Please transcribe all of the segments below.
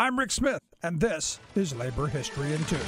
I'm Rick Smith, and this is Labor History in Two.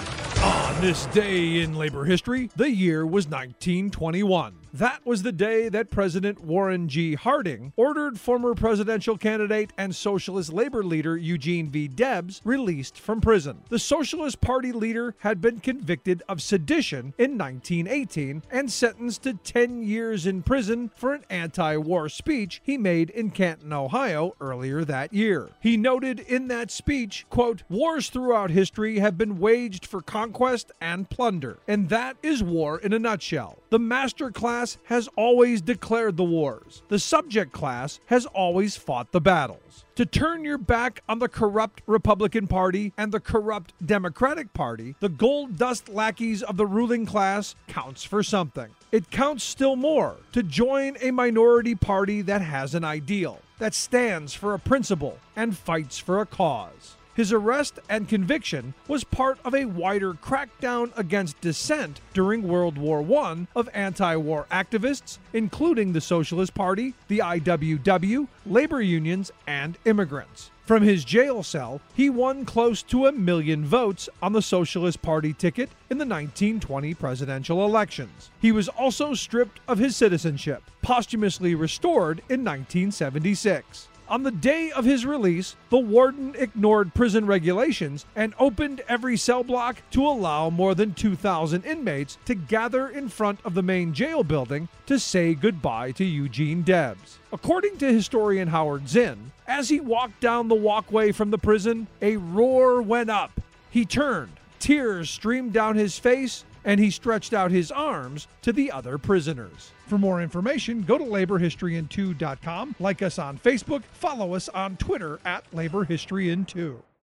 On this day in labor history, the year was 1921. That was the day that President Warren G. Harding ordered former presidential candidate and socialist labor leader Eugene V. Debs released from prison. The Socialist Party leader had been convicted of sedition in 1918 and sentenced to 10 years in prison for an anti war speech he made in Canton, Ohio earlier that year. He noted in that speech, quote, Wars throughout history have been waged for conquest and plunder, and that is war in a nutshell. The master class has always declared the wars. The subject class has always fought the battles. To turn your back on the corrupt Republican Party and the corrupt Democratic Party, the gold dust lackeys of the ruling class, counts for something. It counts still more to join a minority party that has an ideal, that stands for a principle, and fights for a cause. His arrest and conviction was part of a wider crackdown against dissent during World War I of anti war activists, including the Socialist Party, the IWW, labor unions, and immigrants. From his jail cell, he won close to a million votes on the Socialist Party ticket in the 1920 presidential elections. He was also stripped of his citizenship, posthumously restored in 1976. On the day of his release, the warden ignored prison regulations and opened every cell block to allow more than 2,000 inmates to gather in front of the main jail building to say goodbye to Eugene Debs. According to historian Howard Zinn, as he walked down the walkway from the prison, a roar went up. He turned, tears streamed down his face, and he stretched out his arms to the other prisoners. For more information, go to laborhistoryin2.com, like us on Facebook, follow us on Twitter at laborhistoryin2.